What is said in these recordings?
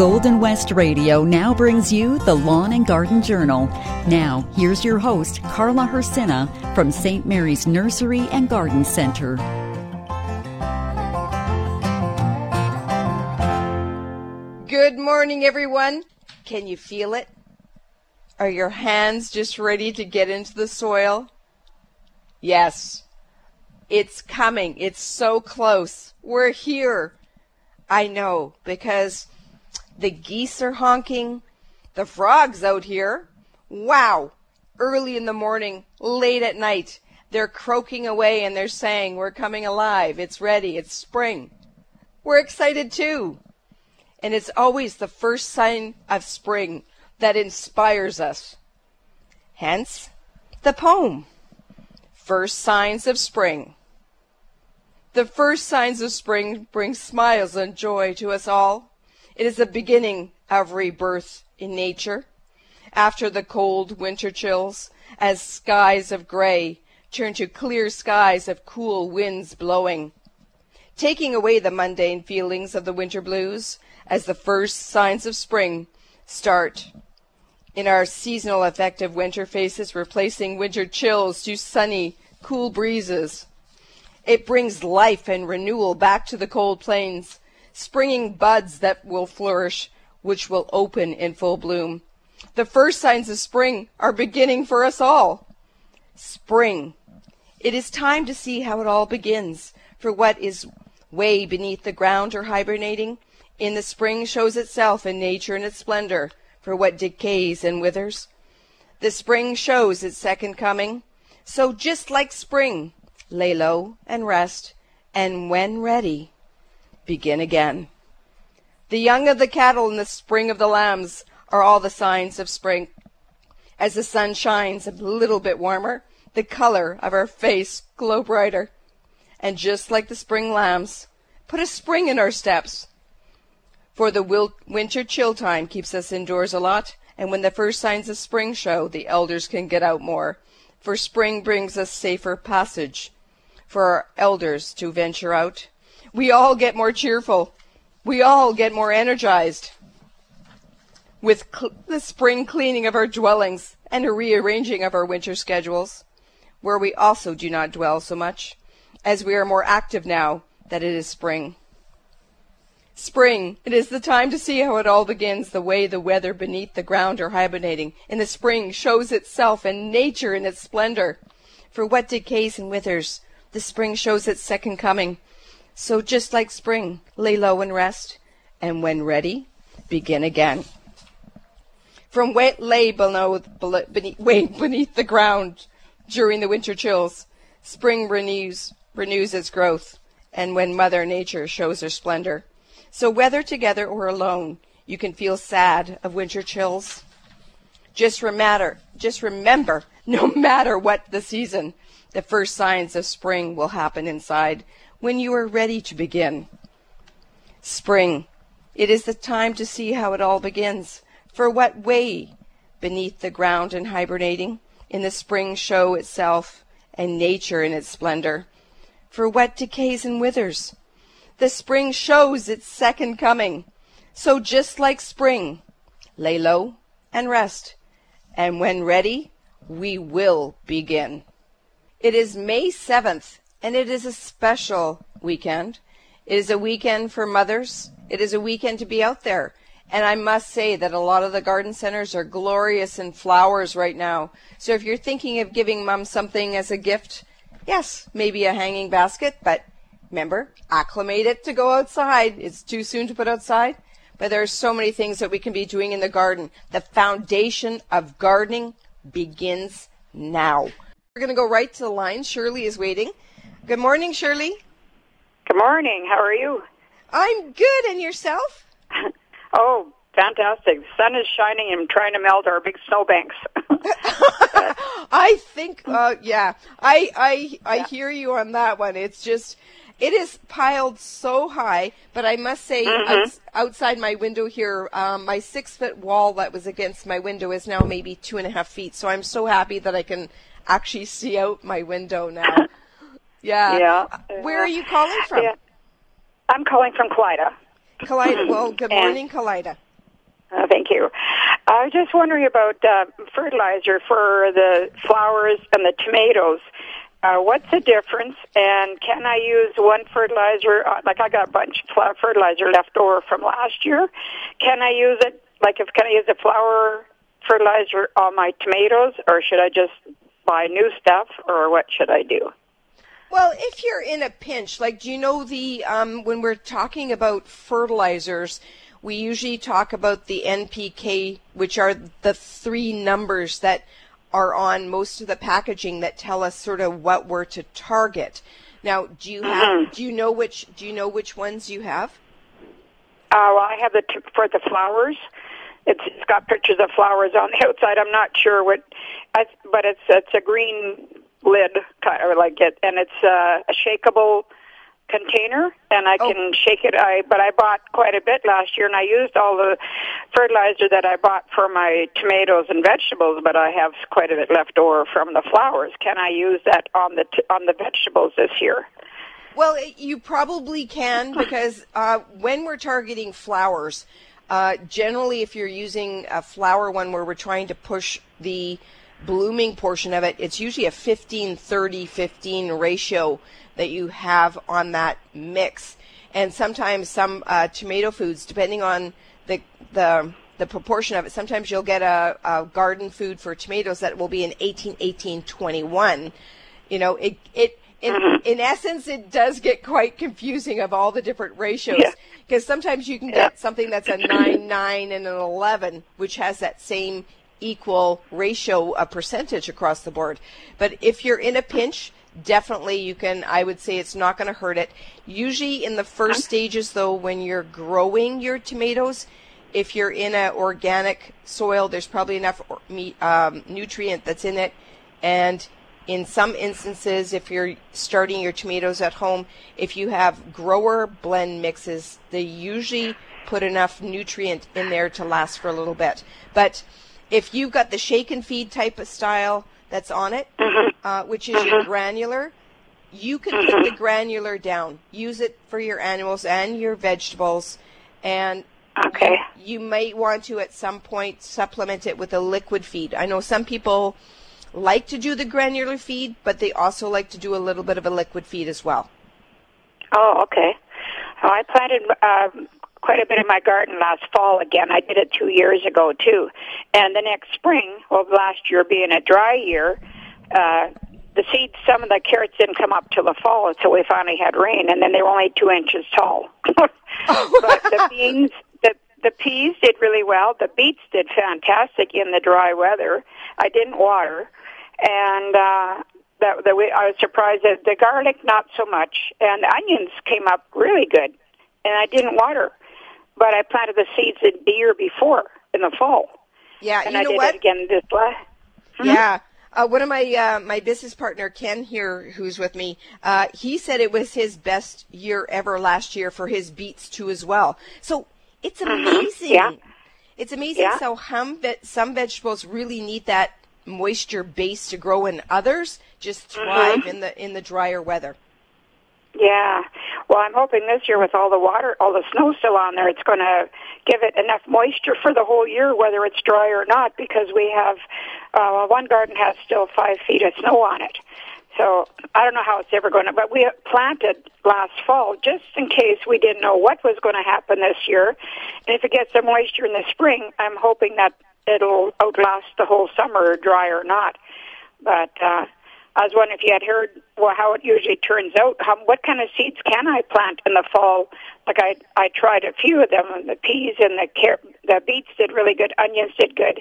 Golden West Radio now brings you the Lawn and Garden Journal. Now, here's your host, Carla Hersina from St. Mary's Nursery and Garden Center. Good morning, everyone. Can you feel it? Are your hands just ready to get into the soil? Yes. It's coming. It's so close. We're here. I know because the geese are honking, the frogs out here. Wow. Early in the morning, late at night, they're croaking away and they're saying, We're coming alive. It's ready. It's spring. We're excited too. And it's always the first sign of spring that inspires us. Hence, the poem. First signs of spring. The first signs of spring bring smiles and joy to us all. It is the beginning of rebirth in nature. After the cold winter chills, as skies of gray turn to clear skies of cool winds blowing, taking away the mundane feelings of the winter blues as the first signs of spring start in our seasonal affective winter faces, replacing winter chills to sunny, cool breezes. It brings life and renewal back to the cold plains, springing buds that will flourish, which will open in full bloom. The first signs of spring are beginning for us all. Spring. It is time to see how it all begins, for what is way beneath the ground or hibernating in the spring shows itself in nature and its splendor, for what decays and withers. The spring shows its second coming. So just like spring, lay low and rest, and when ready, begin again. The young of the cattle and the spring of the lambs are all the signs of spring. As the sun shines a little bit warmer, the color of our face glow brighter. And just like the spring lambs, put a spring in our steps. For the wil- winter chill time keeps us indoors a lot, and when the first signs of spring show, the elders can get out more. For spring brings us safer passage for our elders to venture out. We all get more cheerful. We all get more energized. With cl- the spring cleaning of our dwellings and a rearranging of our winter schedules, where we also do not dwell so much, as we are more active now that it is spring. Spring. It is the time to see how it all begins, the way the weather beneath the ground are hibernating. In the spring shows itself and nature in its splendor. For what decays and withers, the spring shows its second coming. So just like spring, lay low and rest, and when ready, begin again. From wet lay below, beneath, beneath the ground during the winter chills, spring renews, renews its growth, and when Mother Nature shows her splendor. So whether together or alone, you can feel sad of winter chills. Just remember, just remember, no matter what the season, the first signs of spring will happen inside when you are ready to begin. Spring. It is the time to see how it all begins. For what way beneath the ground and hibernating in the spring show itself and nature in its splendor. For what decays and withers the spring shows its second coming. So just like spring, lay low and rest. And when ready, we will begin. It is May 7th, and it is a special weekend. It is a weekend for mothers. It is a weekend to be out there. And I must say that a lot of the garden centers are glorious in flowers right now. So if you're thinking of giving mom something as a gift, yes, maybe a hanging basket, but Remember, acclimate it to go outside. It's too soon to put outside. But there are so many things that we can be doing in the garden. The foundation of gardening begins now. We're going to go right to the line. Shirley is waiting. Good morning, Shirley. Good morning. How are you? I'm good. And yourself? oh, fantastic. The sun is shining and trying to melt our big snowbanks. I think, uh, yeah, I, I, I yeah. hear you on that one. It's just, it is piled so high, but I must say, mm-hmm. outs- outside my window here, um, my six foot wall that was against my window is now maybe two and a half feet. So I'm so happy that I can actually see out my window now. yeah. Yeah. Where are you calling from? Yeah. I'm calling from Kalida. Kalida. Well, good morning, Kalida. Uh, thank you. I was just wondering about uh, fertilizer for the flowers and the tomatoes. Uh, what's the difference? And can I use one fertilizer? Uh, like I got a bunch of fertilizer left over from last year. Can I use it? Like, if can I use the flower fertilizer on my tomatoes, or should I just buy new stuff, or what should I do? Well, if you're in a pinch, like, do you know the um, when we're talking about fertilizers? we usually talk about the NPK, which are the three numbers that are on most of the packaging that tell us sort of what we're to target. Now, do you have? Mm-hmm. Do you know which? Do you know which ones you have? Uh, well, I have the t- for the flowers. It's, it's got pictures of flowers on the outside. I'm not sure what, I, but it's it's a green lid, kind of like it, and it's uh, a shakable container and I oh. can shake it. I but I bought quite a bit last year and I used all the fertilizer that I bought for my tomatoes and vegetables, but I have quite a bit left over from the flowers. Can I use that on the t- on the vegetables this year? Well, you probably can because uh, when we're targeting flowers, uh, generally, if you're using a flower one where we're trying to push the blooming portion of it, it's usually a 15 30 15 ratio that you have on that mix. And sometimes some uh, tomato foods, depending on the the the proportion of it, sometimes you'll get a, a garden food for tomatoes that will be an 18, 18, 21. You know, it it in, mm-hmm. in essence, it does get quite confusing of all the different ratios because yeah. sometimes you can get yeah. something that's a 9, 9, and an 11, which has that same equal ratio of percentage across the board. But if you're in a pinch, definitely you can i would say it's not going to hurt it. Usually in the first stages though when you're growing your tomatoes if you're in an organic soil there's probably enough um, nutrient that's in it. And in some instances if you're starting your tomatoes at home if you have grower blend mixes they usually put enough nutrient in there to last for a little bit. But if you've got the shake and feed type of style that's on it, mm-hmm. uh, which is your mm-hmm. granular, you can put the mm-hmm. granular down. Use it for your animals and your vegetables. And okay. you, you might want to at some point supplement it with a liquid feed. I know some people like to do the granular feed, but they also like to do a little bit of a liquid feed as well. Oh, okay. Well, I planted um, quite a bit in my garden last fall again. I did it two years ago too. And the next spring, well, last year being a dry year, uh, the seeds, some of the carrots didn't come up till the fall until we finally had rain, and then they were only two inches tall. but the beans, the the peas did really well. The beets did fantastic in the dry weather. I didn't water, and uh, that that we, I was surprised that the garlic not so much, and the onions came up really good, and I didn't water but I planted the seeds the year before in the fall. Yeah, and you I know did what? it again this last. Hmm? Yeah. Uh, one of my uh, my business partner Ken here, who's with me, uh, he said it was his best year ever last year for his beets too as well. So it's mm-hmm. amazing. Yeah. It's amazing yeah. So some some vegetables really need that moisture base to grow, and others just thrive mm-hmm. in the in the drier weather. Yeah. Well, I'm hoping this year with all the water, all the snow still on there, it's going to give it enough moisture for the whole year, whether it's dry or not, because we have, uh, one garden has still five feet of snow on it. So I don't know how it's ever going to, but we planted last fall just in case we didn't know what was going to happen this year. And if it gets some moisture in the spring, I'm hoping that it'll outlast the whole summer, dry or not. But, uh, I was wondering if you had heard well how it usually turns out. How, what kind of seeds can I plant in the fall? Like I I tried a few of them, and the peas and the car- the beets did really good. Onions did good.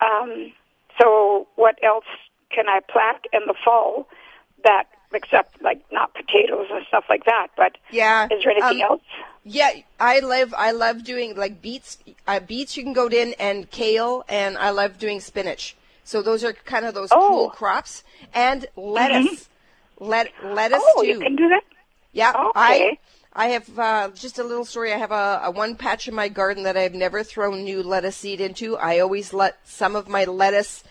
Um, so what else can I plant in the fall that except like not potatoes and stuff like that? But yeah, is there anything um, else? Yeah, I love I love doing like beets. Uh, beets you can go in and kale, and I love doing spinach. So those are kind of those oh. cool crops and lettuce. Mm-hmm. Let lettuce oh, too. you can do that. Yeah, okay. I I have uh, just a little story. I have a, a one patch in my garden that I've never thrown new lettuce seed into. I always let some of my lettuce.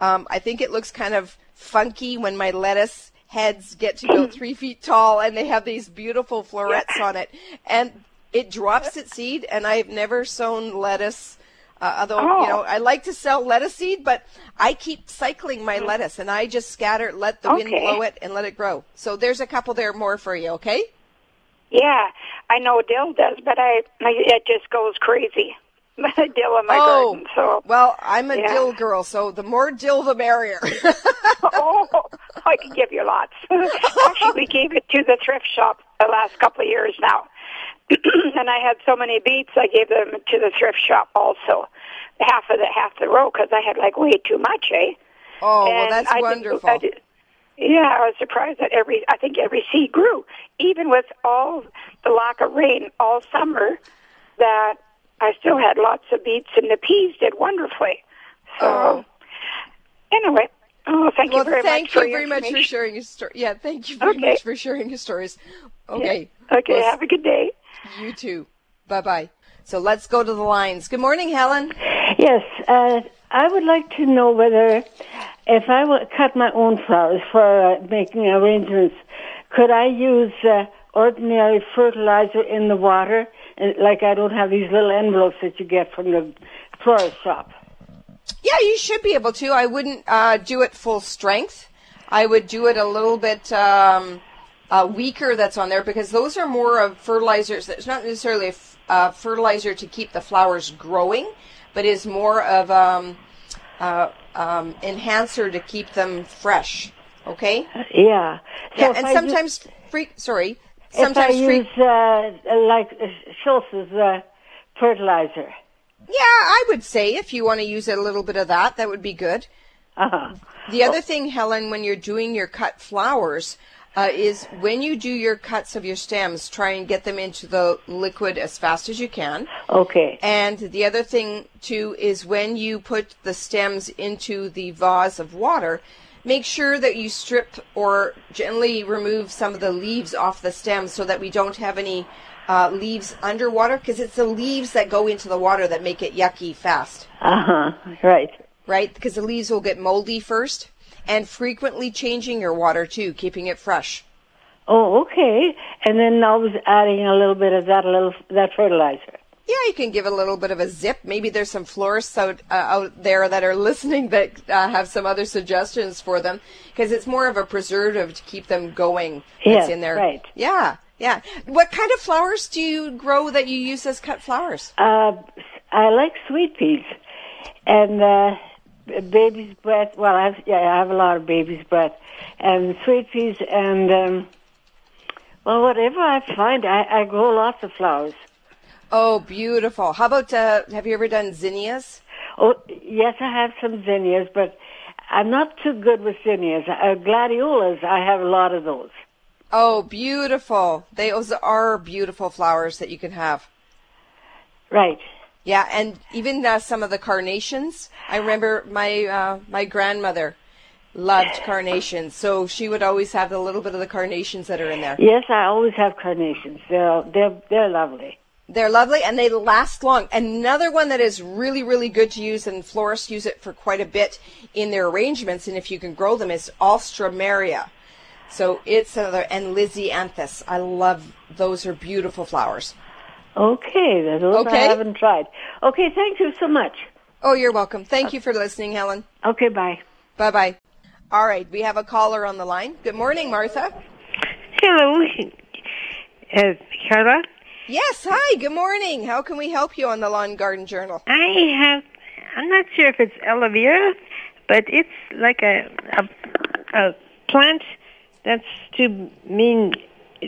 Um, I think it looks kind of funky when my lettuce heads get to go three feet tall and they have these beautiful florets on it, and it drops its seed. And I've never sown lettuce Uh, although Oh. you know, I like to sell lettuce seed, but I keep cycling my lettuce, and I just scatter, let the wind blow it, and let it grow. So there's a couple there more for you. Okay. Yeah, I know dill does, but I, I it just goes crazy. dill in my oh, garden. So well, I'm a Yeah. dill girl, so the more dill, the merrier. oh, I can give you lots. Actually, we gave it to the thrift shop the last couple of years now. and I had so many beets, I gave them to the thrift shop also. Half of the half the row because I had like way too much, eh? oh, well, And that's I did- wonderful. I did- yeah, I was surprised that every I think every seed grew, even with all the lack of rain all summer. That I still had lots of beets, and the peas did wonderfully. So Oh. anyway, oh, thank well, you very thank much you very much for sharing your story. Yeah, thank you very Okay. much for sharing your stories. Okay. Okay, Well, have a good day. You too. Bye bye. So let's go to the lines. Good morning, Helen. Yes, uh, I would like to know whether, if I would cut my own flowers for uh, making arrangements, could I use uh, ordinary fertilizer in the water? And, like I don't have these little envelopes that you get from the florist shop. Yeah, you should be able to. I wouldn't uh, do it full strength. I would do it a little bit um, uh, weaker that's on there because those are more of fertilizers. It's not necessarily a f- uh, fertilizer to keep the flowers growing, but is more of um, uh, um, enhancer to keep them fresh. Okay. Yeah. So Yeah, and I use- sometimes free. Sorry. if I Sometimes free. use uh, like uh, Schultz's uh, fertilizer. Yeah, I would say if you want to use a little bit of that, that would be good. Uh-huh. The other thing, Helen, when you're doing your cut flowers, uh, is when you do your cuts of your stems, try and get them into the liquid as fast as you can. Okay. And the other thing, too, is when you put the stems into the vase of water, make sure that you strip or gently remove some of the leaves off the stems so that we don't have any uh, leaves underwater because it's the leaves that go into the water that make it yucky fast Uh huh. Right. right? Because the leaves will get moldy first. And frequently changing your water too, keeping it fresh. Oh, okay. And then I was adding a little bit of that, a little that fertilizer. Yeah, you can give a little bit of a zip. Maybe there's some florists out uh, out there that are listening that uh, have some other suggestions for them because it's more of a preservative to keep them going. Yes, in there. right. Yeah, yeah. What kind of flowers do you grow that you use as cut flowers? Uh, I like sweet peas and uh, baby's breath. Well, I have, yeah, I have a lot of baby's breath and sweet peas and um, well, whatever I find, I, I grow lots of flowers. Oh, beautiful. How about uh, have you ever done zinnias? Oh, yes, I have some zinnias, but I'm not too good with zinnias. Uh, gladiolas, I have a lot of those. Oh, beautiful. They, those are beautiful flowers that you can have. Right. Yeah, and even uh, some of the carnations. I remember my uh, my grandmother loved carnations, so she would always have a little bit of the carnations that are in there. Yes, I always have carnations. They're they're they're lovely. They're lovely and they last long. Another one that is really, really good to use, and florists use it for quite a bit in their arrangements, and if you can grow them, is Alstroemeria. So it's another, and Lisianthus. I love those are beautiful flowers. Okay, those I haven't tried. Okay, thank you so much. Oh, you're welcome. Thank you for listening, Helen. Okay, bye. Bye bye. All right, we have a caller on the line. Good morning, Martha. Hello, uh, Carla. Yes, hi, good morning. How can we help you on the Lawn Garden Journal? I have. I'm not sure if it's aloe vera, but it's like a a, a plant that's to mean,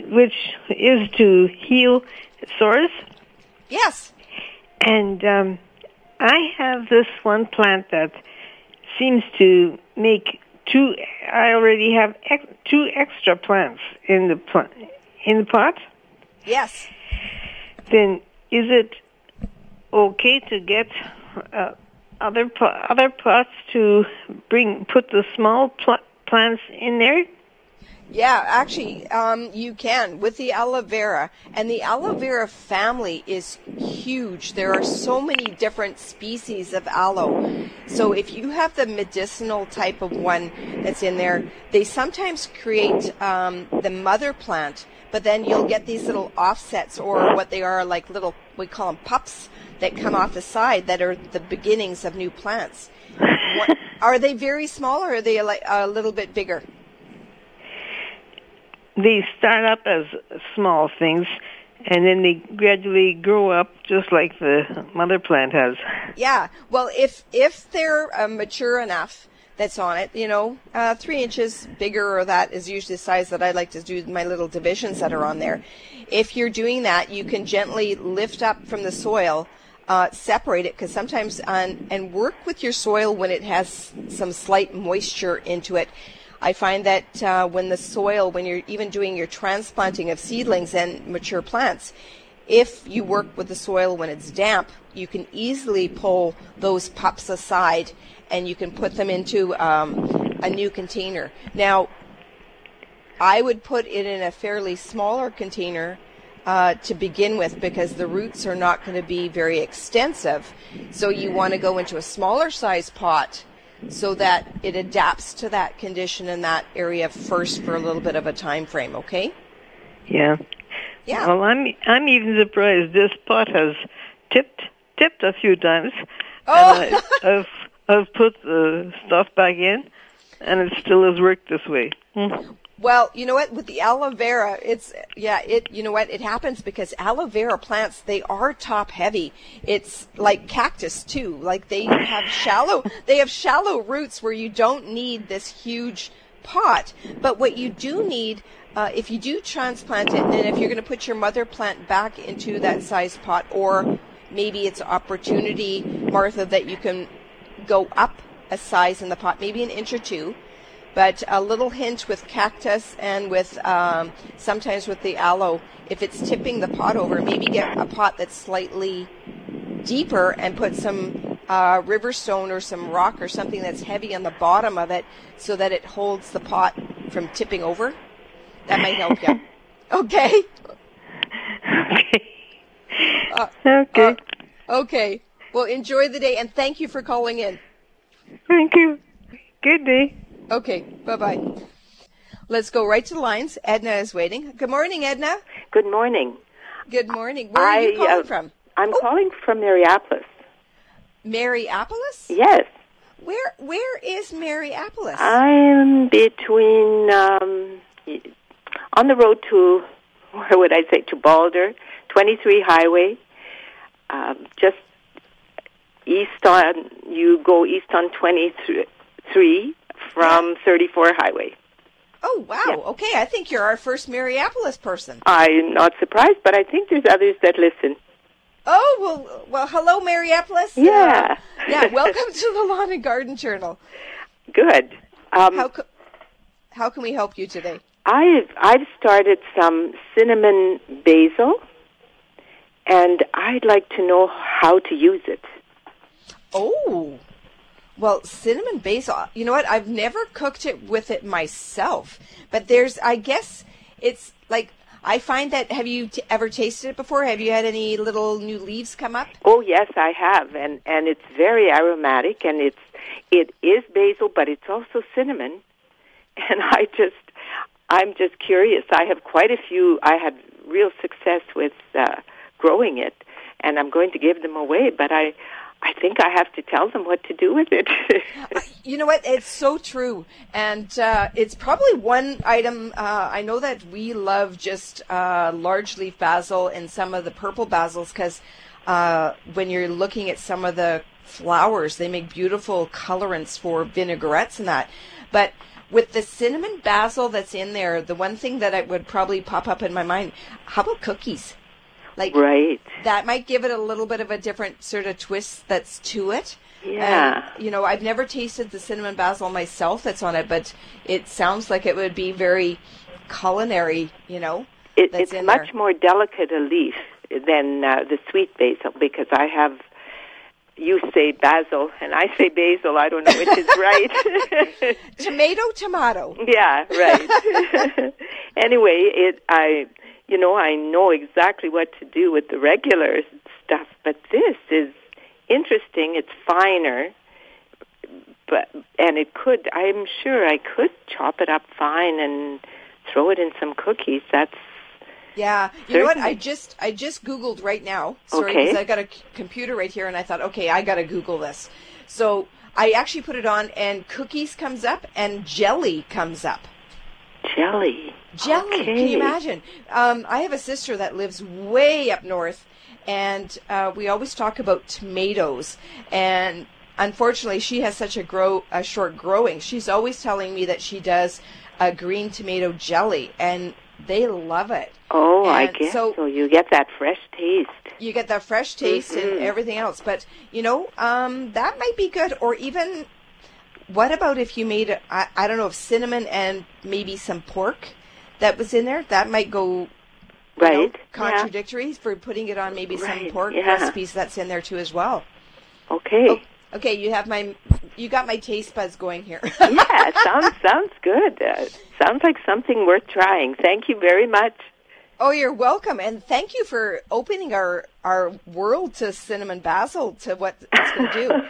which is to heal sores. Yes. And um, I have this one plant that seems to make two. I already have ex, two extra plants in the plant in the pot. Yes. then is it okay to get uh, other po- other pots to bring put the small pl- plants in there? Yeah, actually, um, you can with the aloe vera. And the aloe vera family is huge. There are so many different species of aloe. So if you have the medicinal type of one that's in there, they sometimes create um, the mother plant, but then you'll get these little offsets or what they are like little we call them pups that come off the side that are the beginnings of new plants. What, are they very small or are they a little bit bigger? They start up as small things, and then they gradually grow up just like the mother plant has. Yeah. Well, if if they're uh, mature enough, that's on it. You know, uh, three inches bigger or that is usually the size that I like to do my little divisions that are on there. If you're doing that, you can gently lift up from the soil, uh, separate it because sometimes on, and work with your soil when it has some slight moisture into it. I find that uh, when the soil, when you're even doing your transplanting of seedlings and mature plants, if you work with the soil when it's damp, you can easily pull those pups aside and you can put them into um, a new container. Now, I would put it in a fairly smaller container uh, to begin with because the roots are not going to be very extensive. So you want to go into a smaller size pot so that it adapts to that condition in that area first for a little bit of a time frame. Okay? Yeah. Yeah. Well, I'm I'm even surprised this pot has tipped tipped a few times. Oh. And I, I've I've put the stuff back in, and it still has worked this way. Hmm. Well, you know what? With the aloe vera, it's yeah. It you know what? It happens because aloe vera plants they are top heavy. It's like cactus too. Like they have shallow they have shallow roots where you don't need this huge pot. But what you do need, uh, if you do transplant it, and if you're going to put your mother plant back into that size pot, or maybe it's opportunity, Martha, that you can go up a size in the pot, maybe an inch or two but a little hint with cactus and with um, sometimes with the aloe, if it's tipping the pot over, maybe get a pot that's slightly deeper and put some uh, river stone or some rock or something that's heavy on the bottom of it so that it holds the pot from tipping over. That might help you. Okay. Okay. Uh, okay. uh, okay. Well, enjoy the day and thank you for calling in. Thank you. Good day. Okay. Bye bye. Let's go right to the lines. Edna is waiting. Good morning, Edna. Good morning. Good morning. Where are you I, calling uh, from? I'm Oh. calling from Mariapolis. Maryapolis? Yes, Where Where is Mariapolis? I'm between um, on the road to where would I say to Baldur, 23 Highway, um, just east on you go east on 23 from 34 Highway. oh wow. yeah. Okay, I think you're our first Mariapolis person. I'm not surprised, but I think there's others that listen. Oh well, well, hello, Mariapolis. Yeah. Uh, yeah. Welcome to the Lawn and Garden Journal. Good. Um, How co- How can we help you today? I've I've started some cinnamon basil, and I'd like to know how to use it. Oh, well, cinnamon basil. You know what? I've never cooked it with it myself, but there's, I guess, it's like I find that. Have you t- ever tasted it before? Have you had any little new leaves come up? Oh yes, I have, and and it's very aromatic, and it's it is basil, but it's also cinnamon, and I just I'm just curious. I have quite a few. I had real success with uh, growing it, and I'm going to give them away, but I. I think I have to tell them what to do with it. You know what? It's so true, and uh, it's probably one item. Uh, I know that we love just uh, large leaf basil and some of the purple basils because uh, when you're looking at some of the flowers, they make beautiful colorants for vinaigrettes and that. But with the cinnamon basil that's in there, the one thing that I would probably pop up in my mind: how about cookies? Like right. that might give it a little bit of a different sort of twist that's to it. Yeah. And, you know, I've never tasted the cinnamon basil myself that's on it, but it sounds like it would be very culinary, you know. It, it's much there. more delicate a leaf than uh, the sweet basil because I have. You say basil, and I say basil. I don't know which is right. Tomato, tomato. yeah, right. anyway, it I you know I know exactly what to do with the regular stuff, but this is interesting. It's finer, but and it could. I'm sure I could chop it up fine and throw it in some cookies. That's Yeah, you know what? I just I just googled right now. Sorry, Okay. because I got a c- computer right here, and I thought, okay, I got to Google this. So I actually put it on, and cookies comes up, and jelly comes up. Jelly. Jelly. Can you imagine? Um, I have a sister that lives way up north, and uh, we always talk about tomatoes. And unfortunately, she has such a grow a short growing. She's always telling me that she does a green tomato jelly, and they love it. Oh, I And guess so- so. You get that fresh taste. You get that fresh taste and Mhm. everything else. But you know, um, that might be good. Or even, what about if you made, I don't know, if cinnamon and maybe some pork that was in there? That might go you know, Right. Yeah. contradictory for putting it on maybe some pork yeah. recipes that's in there too as well. Okay. Oh, okay, you have my you got my taste buds going here. yeah, sounds sounds good. Uh, sounds like something worth trying. Thank you very much. oh, you're welcome, and thank you for opening our our world to cinnamon basil to what it's going to do.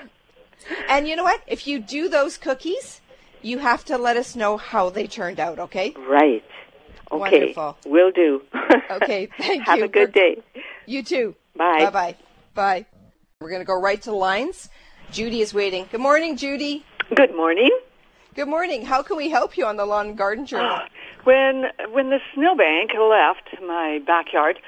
and you know what? If you do those cookies, you have to let us know how they turned out. Okay? Right. Okay. Wonderful. Will do. Okay, thank Have you. a good day. You too. Bye. Bye bye. Bye. We're going to go right to lines. Judy is waiting. Good morning, Judy. Good morning. Good morning. How can we help you on the Lawn and Garden Journal? When when the snowbank left my backyard,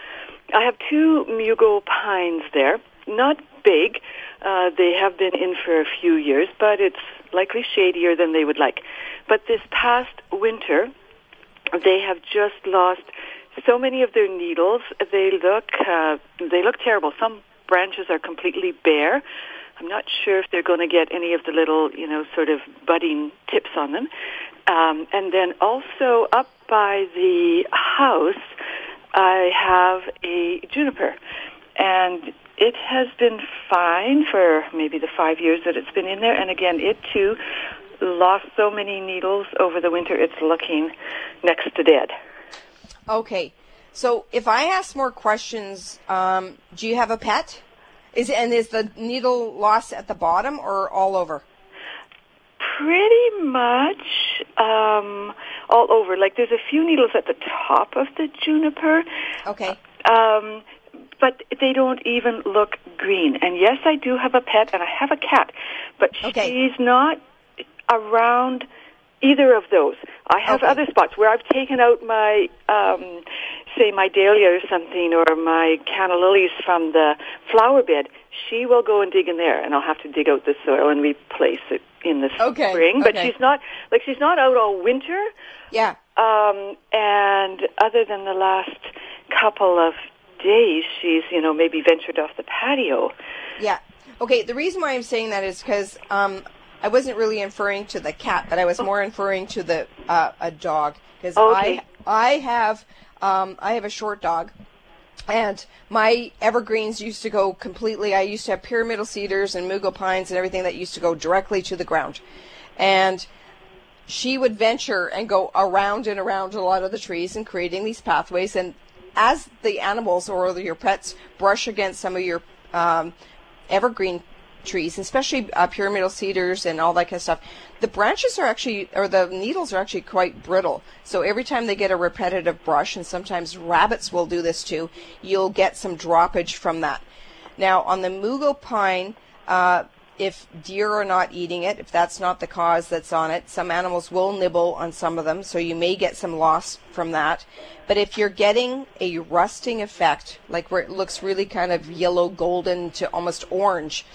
I have two mugo pines there. Not big. Uh, they have been in for a few years, but it's likely shadier than they would like. But this past winter, they have just lost so many of their needles. They look uh, they look terrible. Some branches are completely bare. I'm not sure if they're going to get any of the little, you know, sort of budding tips on them. Um, and then also up by the house, I have a juniper, and it has been fine for maybe the five years that it's been in there. And again, it too lost so many needles over the winter. It's looking next to dead. Okay. So if I ask more questions, um, do you have a pet? Is and is the needle loss at the bottom or all over? Pretty much um, all over. Like there's a few needles at the top of the juniper. Okay. Um, but they don't even look green. And yes, I do have a pet, and I have a cat, but Okay. she's not around either of those. I have Okay. other spots where I've taken out my, um, say, my dahlia or something, or my canna lilies from the flower bed. She will go and dig in there, and I'll have to dig out the soil and replace it in the Okay, spring. But okay. she's not like she's not out all winter. Yeah. Um, and other than the last couple of days, she's, you know, maybe ventured off the patio. Yeah. Okay. The reason why I'm saying that is because um, I wasn't really inferring to the cat, but I was more inferring to the uh, a dog because Okay. I I have um, I have a short dog. And my evergreens used to go completely. I used to have pyramidal cedars and mugo pines and everything that used to go directly to the ground. And she would venture and go around and around a lot of the trees and creating these pathways. And as the animals or your pets brush against some of your um, evergreen trees, especially uh, pyramidal cedars and all that kind of stuff, the branches are actually, or the needles are actually quite brittle. So every time they get a repetitive brush, and sometimes rabbits will do this too, you'll get some droppage from that. Now, on the mugo pine, uh, if deer are not eating it, if that's not the cause that's on it, some animals will nibble on some of them, so you may get some loss from that. But if you're getting a rusting effect, like where it looks really kind of yellow golden to almost orange,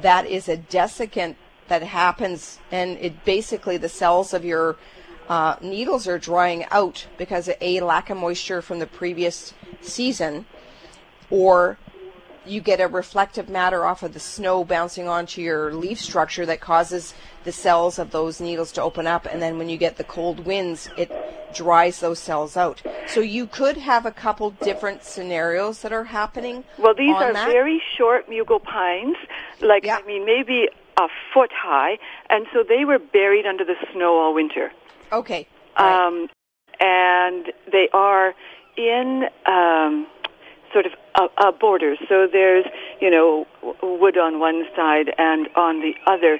that is a desiccant that happens, and it basically the cells of your uh, needles are drying out because of a lack of moisture from the previous season, or you get a reflective matter off of the snow bouncing onto your leaf structure that causes the cells of those needles to open up and then when you get the cold winds it dries those cells out so you could have a couple different scenarios that are happening Well, these are that. very short mugo pines, like, Yeah. I mean, maybe a foot high, and so they were buried under the snow all winter. okay right. Um, and they are in um, sort of uh, uh, borders. So there's, you know, w- wood on one side and on the other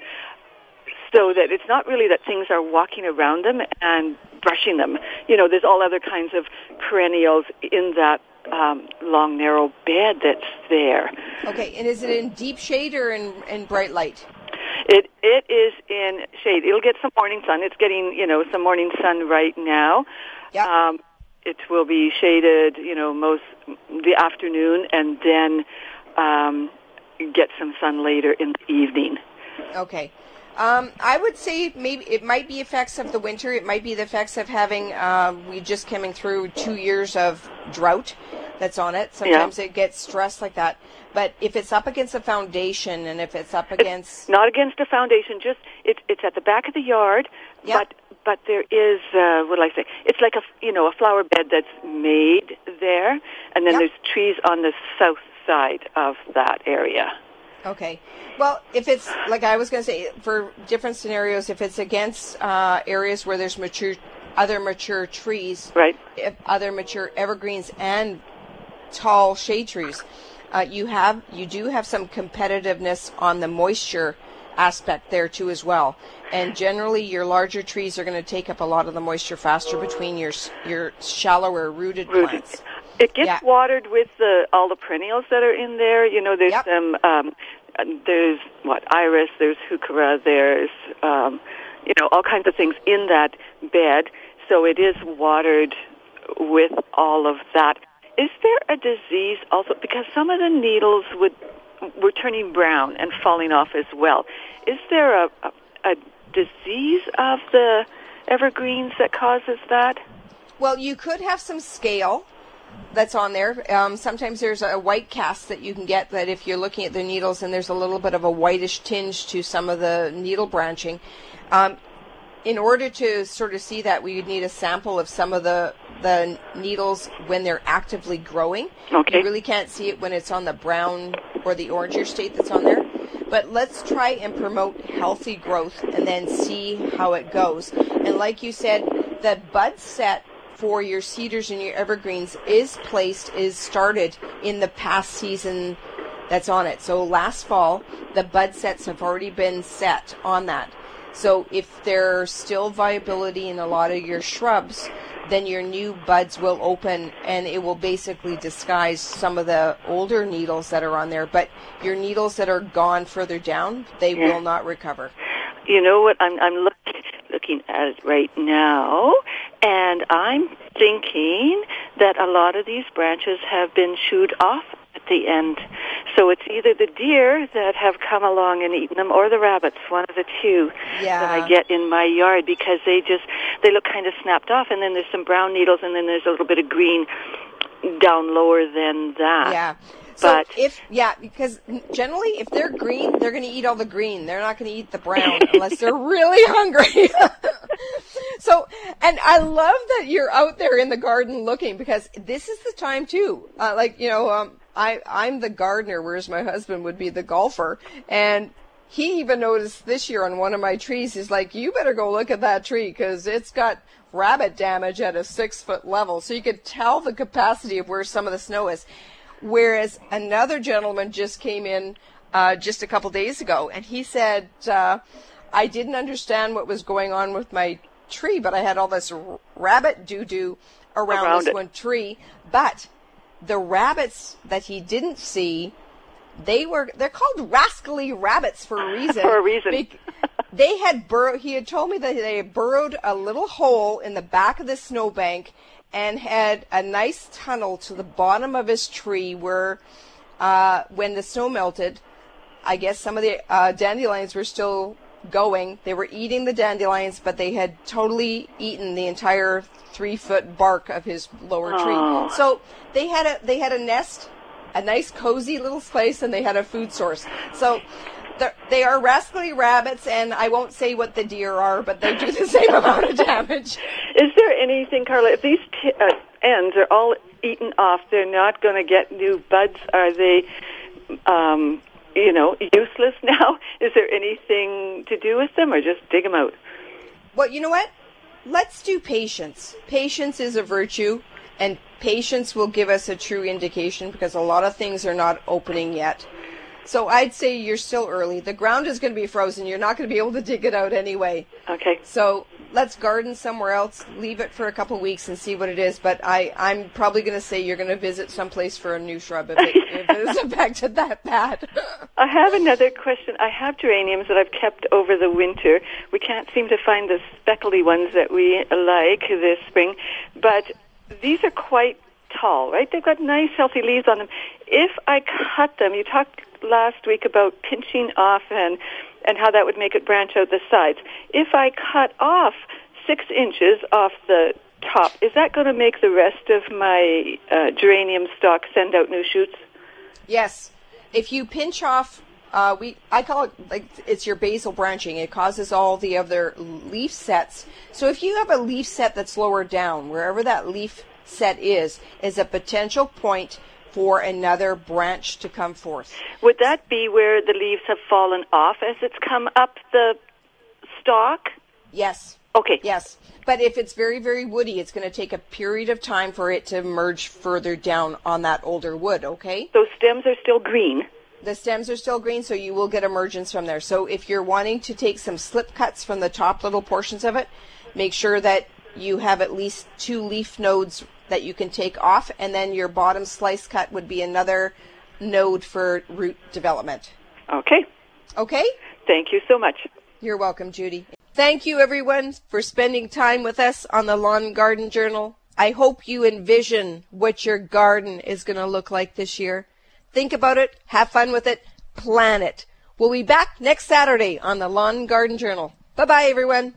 so that it's not really that things are walking around them and brushing them. You know, there's all other kinds of perennials in that um, long, narrow bed that's there. Okay, and is it in deep shade or in, in bright light? It it is in shade. It'll get some morning sun. It's getting you know some morning sun right now. Yeah. Um, it will be shaded, you know, most the afternoon, and then um, get some sun later in the evening. Okay. Um, I would say maybe it might be effects of the winter. It might be the effects of having uh, we just coming through two years of drought that's on it. Sometimes it gets stressed like that. But if it's up against a foundation and if it's up against Not against a foundation, just it's it's at the back of the yard, Yeah. but but there is uh, what do I say? It's like a you know a flower bed that's made there, and then Yeah. there's trees on the south side of that area. Okay. Well, if it's like I was going to say, for different scenarios, if it's against uh, areas where there's mature, other mature trees, Right. if other mature evergreens and tall shade trees, uh, you have you do have some competitiveness on the moisture aspect there too as well. And generally, your larger trees are going to take up a lot of the moisture faster between your your shallower rooted, Rooted. plants. It gets Yeah. watered with the all the perennials that are in there. You know, there's Yep. some. Um, there's what iris. There's heuchera. There's um, you know all kinds of things in that bed. So it is watered with all of that. Is there a disease also because some of the needles would were turning brown and falling off as well? Is there a, a, a disease of the evergreens that causes that? Well, you could have some scale that's on there. Um, sometimes there's a white cast that you can get that if you're looking at the needles and there's a little bit of a whitish tinge to some of the needle branching. Um, in order to sort of see that, we would need a sample of some of the the needles when they're actively growing. Okay. You really can't see it when it's on the brown or the oranger state that's on there. But let's try and promote healthy growth and then see how it goes. And like you said, the bud set for your cedars and your evergreens is placed, is started in the past season that's on it. So last fall, the bud sets have already been set on that. So if there's still viability in a lot of your shrubs, then your new buds will open and it will basically disguise some of the older needles that are on there. But your needles that are gone further down, they Yeah. will not recover. You know what? I'm I'm look, looking at it right now, and I'm thinking that a lot of these branches have been chewed off at the end. So it's either the deer that have come along and eaten them, or the rabbits. One of the two Yeah. that I get in my yard because they just they look kind of snapped off, and then there's some brown needles, and then there's a little bit of green down lower than that. Yeah. So But- if yeah, because generally if they're green, they're going to eat all the green. They're not going to eat the brown unless they're really hungry. so, and I love that you're out there in the garden looking because this is the time too. Uh, like you know, um, I I'm the gardener, whereas my husband would be the golfer, and he even noticed this year on one of my trees. He's like, "You better go look at that tree because it's got." Rabbit damage at a six foot level, so you could tell the capacity of where some of the snow is. Whereas another gentleman just came in uh, just a couple days ago, and he said, uh, "I didn't understand what was going on with my tree, but I had all this r- rabbit doo doo around, Around this it. one tree. But the rabbits that he didn't see, they were they're called rascally rabbits for a reason. For a reason. Bec- they had burrowed. He had told me that they had burrowed a little hole in the back of the snowbank and had a nice tunnel to the bottom of his tree where, uh, when the snow melted, I guess some of the uh, dandelions were still going. They were eating the dandelions, but they had totally eaten the entire three foot bark of his lower Oh. tree. So they had a they had a nest, a nice cozy little place, and they had a food source. So. They are rascally rabbits, and I won't say what the deer are, but they do the same amount of damage. Is there anything, Carla? If these t- uh, ends are all eaten off, they're not going to get new buds. Are they, um, you know, useless now? Is there anything to do with them, or just dig them out? Well, you know what? Let's do patience. Patience is a virtue, and patience will give us a true indication because a lot of things are not opening yet. So I'd say you're still early. The ground is going to be frozen. You're not going to be able to dig it out anyway. Okay. So let's garden somewhere else. Leave it for a couple weeks and see what it is. But I, I'm probably going to say you're going to visit someplace for a new shrub if it, if it is affected that bad. I have another question. I have geraniums that I've kept over the winter. We can't seem to find the speckly ones that we like this spring, but these are quite tall, right? They've got nice, healthy leaves on them. If I cut them, you talked last week about pinching off and and how that would make it branch out the sides. If I cut off six inches off the top, is that going to make the rest of my uh, geranium stock send out new shoots? Yes. If you pinch off, uh, we I call it like it's your basal branching. It causes all the other leaf sets. So if you have a leaf set that's lower down, wherever that leaf set is, is a potential point for another branch to come forth. Would that be where the leaves have fallen off as it's come up the stalk? Yes. Okay. Yes. But if it's very, very woody, it's going to take a period of time for it to merge further down on that older wood, okay? Those stems are still green. The stems are still green, so you will get emergence from there. So if you're wanting to take some slip cuts from the top little portions of it, make sure that you have at least two leaf nodes that you can take off, and then your bottom slice cut would be another node for root development. Okay. Okay? Thank you so much. You're welcome, Judy. Thank you, everyone, for spending time with us on the Lawn and Garden Journal. I hope you envision what your garden is going to look like this year. Think about it, have fun with it, plan it. We'll be back next Saturday on the Lawn and Garden Journal. Bye bye, everyone.